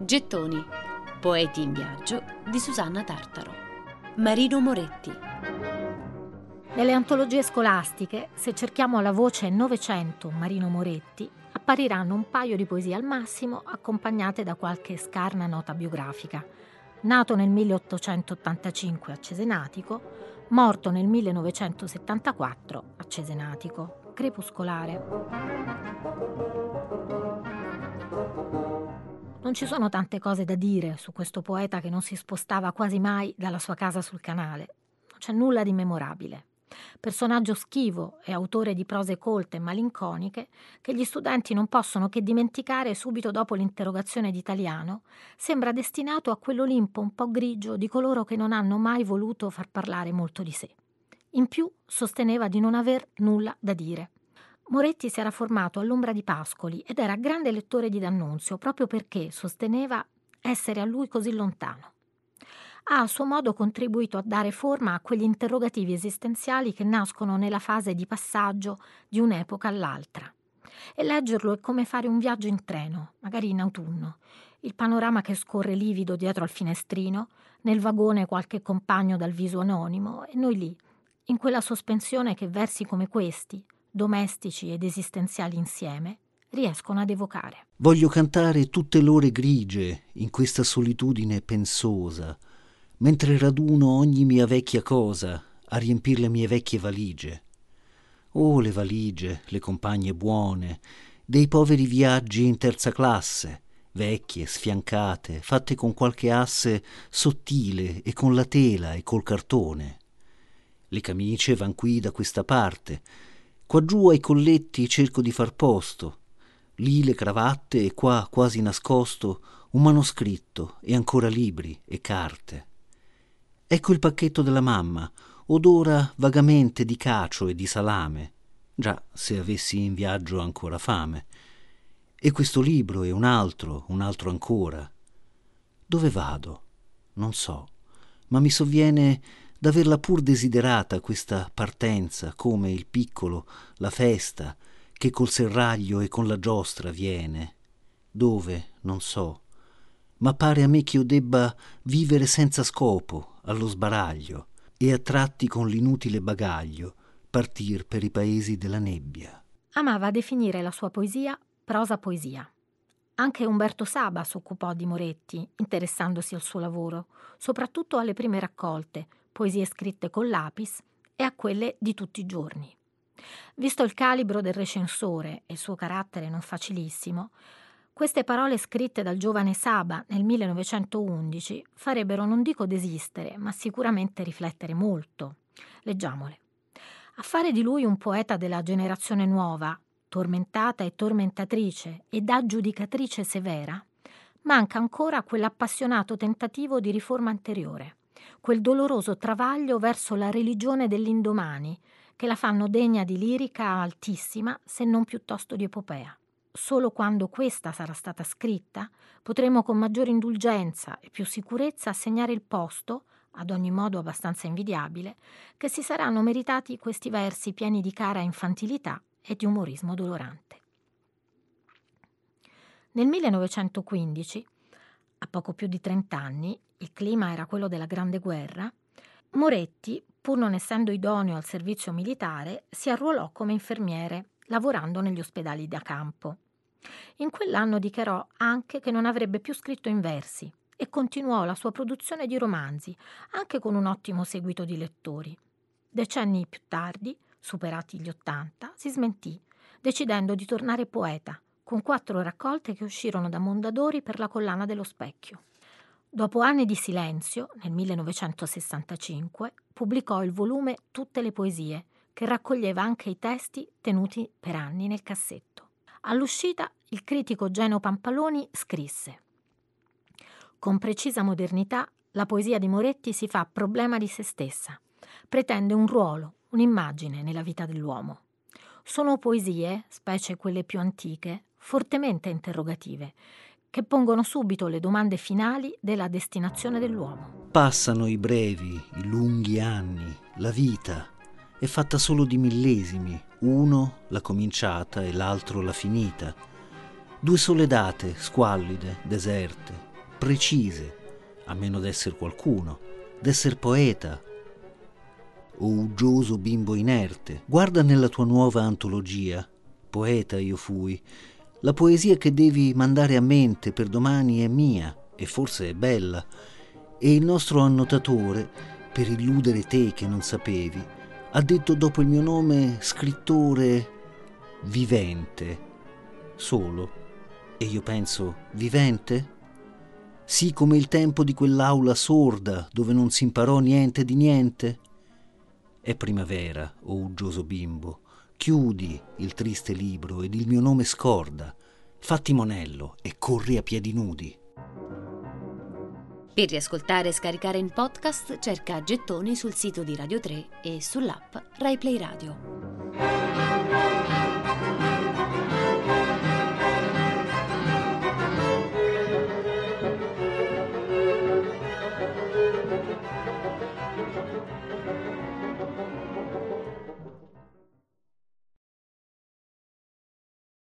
Gettoni. Poeti in viaggio di Susanna Tartaro. Marino Moretti. Nelle antologie scolastiche, se cerchiamo la voce Novecento Marino Moretti, appariranno un paio di poesie al massimo accompagnate da qualche scarna nota biografica. Nato nel 1885 a Cesenatico, morto nel 1974 a Cesenatico, crepuscolare. Non ci sono tante cose da dire su questo poeta che non si spostava quasi mai dalla sua casa sul canale. Non c'è nulla di memorabile. Personaggio schivo e autore di prose colte e malinconiche che gli studenti non possono che dimenticare subito dopo l'interrogazione d'italiano, sembra destinato a quell'Olimpo un po' grigio di coloro che non hanno mai voluto far parlare molto di sé. In più sosteneva di non aver nulla da dire. Moretti si era formato all'ombra di Pascoli ed era grande lettore di D'Annunzio proprio perché sosteneva essere a lui così lontano. Ha a suo modo contribuito a dare forma a quegli interrogativi esistenziali che nascono nella fase di passaggio di un'epoca all'altra. E leggerlo è come fare un viaggio in treno, magari in autunno. Il panorama che scorre livido dietro al finestrino, nel vagone qualche compagno dal viso anonimo e noi lì, in quella sospensione che versi come questi, domestici ed esistenziali insieme, riescono ad evocare. Voglio cantare tutte l'ore grigie in questa solitudine pensosa, mentre raduno ogni mia vecchia cosa a riempir le mie vecchie valigie. Oh, le valigie, le compagne buone, dei poveri viaggi in terza classe, vecchie, sfiancate, fatte con qualche asse sottile e con la tela e col cartone. Le camicie van qui da questa parte, Quaggiù ai colletti cerco di far posto, lì le cravatte e qua, quasi nascosto, un manoscritto e ancora libri e carte. Ecco il pacchetto della mamma, odora vagamente di cacio e di salame, già se avessi in viaggio ancora fame. E questo libro e un altro, un altro ancora. Dove vado? Non so, ma mi sovviene d'averla pur desiderata questa partenza, come il piccolo, la festa, che col serraglio e con la giostra viene. Dove, non so, ma pare a me che io debba vivere senza scopo, allo sbaraglio, e a tratti con l'inutile bagaglio, partir per i paesi della nebbia. Amava definire la sua poesia prosa poesia. Anche Umberto Saba si occupò di Moretti, interessandosi al suo lavoro, soprattutto alle prime raccolte, poesie scritte con lapis, e a quelle di tutti i giorni. Visto il calibro del recensore e il suo carattere non facilissimo, queste parole scritte dal giovane Saba nel 1911 farebbero non dico desistere, ma sicuramente riflettere molto. Leggiamole. A fare di lui un poeta della generazione nuova, tormentata e tormentatrice ed aggiudicatrice severa, manca ancora quell'appassionato tentativo di riforma anteriore quel doloroso travaglio verso la religione dell'indomani, che la fanno degna di lirica altissima, se non piuttosto di epopea. Solo quando questa sarà stata scritta, potremo con maggiore indulgenza e più sicurezza assegnare il posto, ad ogni modo abbastanza invidiabile, che si saranno meritati questi versi pieni di cara infantilità e di umorismo dolorante. Nel 1915 a poco più di trent'anni, il clima era quello della Grande Guerra, Moretti, pur non essendo idoneo al servizio militare, si arruolò come infermiere, lavorando negli ospedali da campo. In quell'anno dichiarò anche che non avrebbe più scritto in versi e continuò la sua produzione di romanzi, anche con un ottimo seguito di lettori. Decenni più tardi, superati gli Ottanta, si smentì, decidendo di tornare poeta, con quattro raccolte che uscirono da Mondadori per la collana dello specchio. Dopo anni di silenzio, nel 1965, pubblicò il volume Tutte le poesie, che raccoglieva anche i testi tenuti per anni nel cassetto. All'uscita, il critico Geno Pampaloni scrisse Con precisa modernità, la poesia di Moretti si fa problema di se stessa, pretende un ruolo, un'immagine nella vita dell'uomo. Sono poesie, specie quelle più antiche, fortemente interrogative, che pongono subito le domande finali della destinazione dell'uomo. Passano i brevi, i lunghi anni, la vita è fatta solo di millesimi, uno la cominciata e l'altro la finita. Due sole date, squallide, deserte, precise, a meno d'essere qualcuno, d'essere poeta. O uggioso bimbo inerte, guarda nella tua nuova antologia. Poeta io fui. La poesia che devi mandare a mente per domani è mia, e forse è bella. E il nostro annotatore, per illudere te che non sapevi, ha detto dopo il mio nome scrittore vivente. Solo. E io penso, vivente? Sì come il tempo di quell'aula sorda dove non si imparò niente di niente? È primavera, o oh uggioso bimbo. Chiudi il triste libro ed il mio nome scorda. Fatti monello e corri a piedi nudi. Per riascoltare e scaricare in podcast cerca Gettoni sul sito di Radio 3 e sull'app RaiPlay Radio.